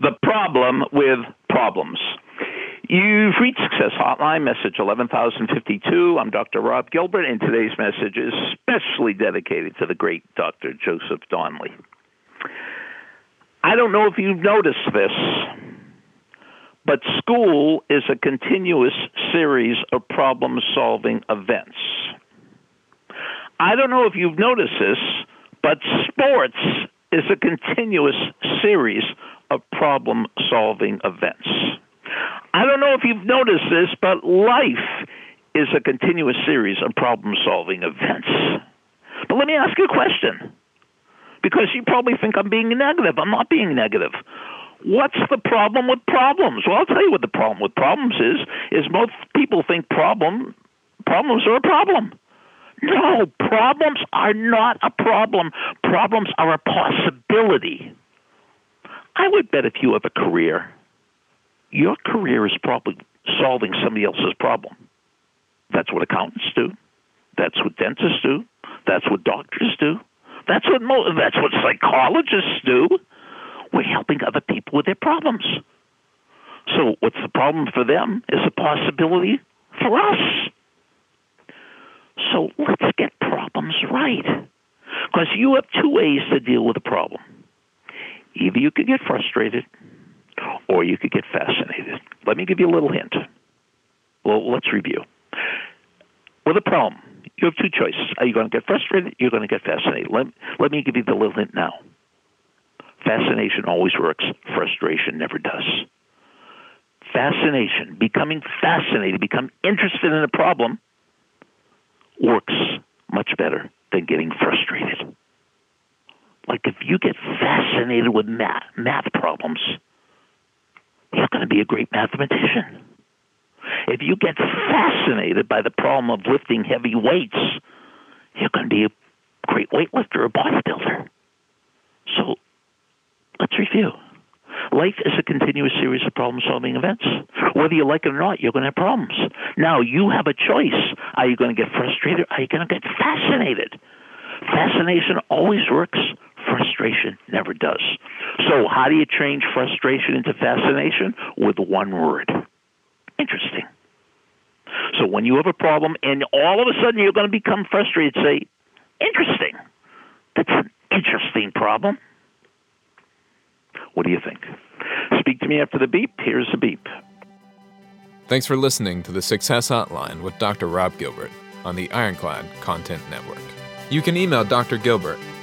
the problem with problems. You've reached Success Hotline, message 11052. I'm Dr. Rob Gilbert, and today's message is specially dedicated to the great Dr. Joseph Donnelly. I don't know if you've noticed this, but school is a continuous series of problem solving events. I don't know if you've noticed this, but sports is a continuous series of problem solving events. I don't know if you've noticed this, but life is a continuous series of problem solving events. But let me ask you a question. Because you probably think I'm being negative. I'm not being negative. What's the problem with problems? Well, I'll tell you what the problem with problems is. Is most people think problem problems are a problem. No, problems are not a problem. Problems are a possibility. I would bet if you have a career, your career is probably solving somebody else's problem. That's what accountants do. That's what dentists do. That's what doctors do. That's what mo- that's what psychologists do. We're helping other people with their problems. So what's the problem for them is a possibility for us. So let's get problems right. Because you have two ways to deal with a problem. Either you could get frustrated or you could get fascinated. Let me give you a little hint. Well, let's review. With a problem, you have two choices. Are you going to get frustrated? You're going to get fascinated. Let, let me give you the little hint now. Fascination always works, frustration never does. Fascination, becoming fascinated, become interested in a problem, works much better than getting frustrated. Like if you get fascinated with math, math problems, you're going to be a great mathematician. If you get fascinated by the problem of lifting heavy weights, you're going to be a great weightlifter or bodybuilder. So let's review. Life is a continuous series of problem solving events. Whether you like it or not, you're going to have problems. Now, you have a choice. Are you going to get frustrated? Are you going to get fascinated? Fascination always works, frustration never does. So, how do you change frustration into fascination? With one word interesting. So, when you have a problem and all of a sudden you're going to become frustrated, say, interesting. That's an interesting problem. What do you think? Speak to me after the beep. Here's the beep. Thanks for listening to the Success Hotline with Dr. Rob Gilbert on the Ironclad Content Network. You can email Dr. Gilbert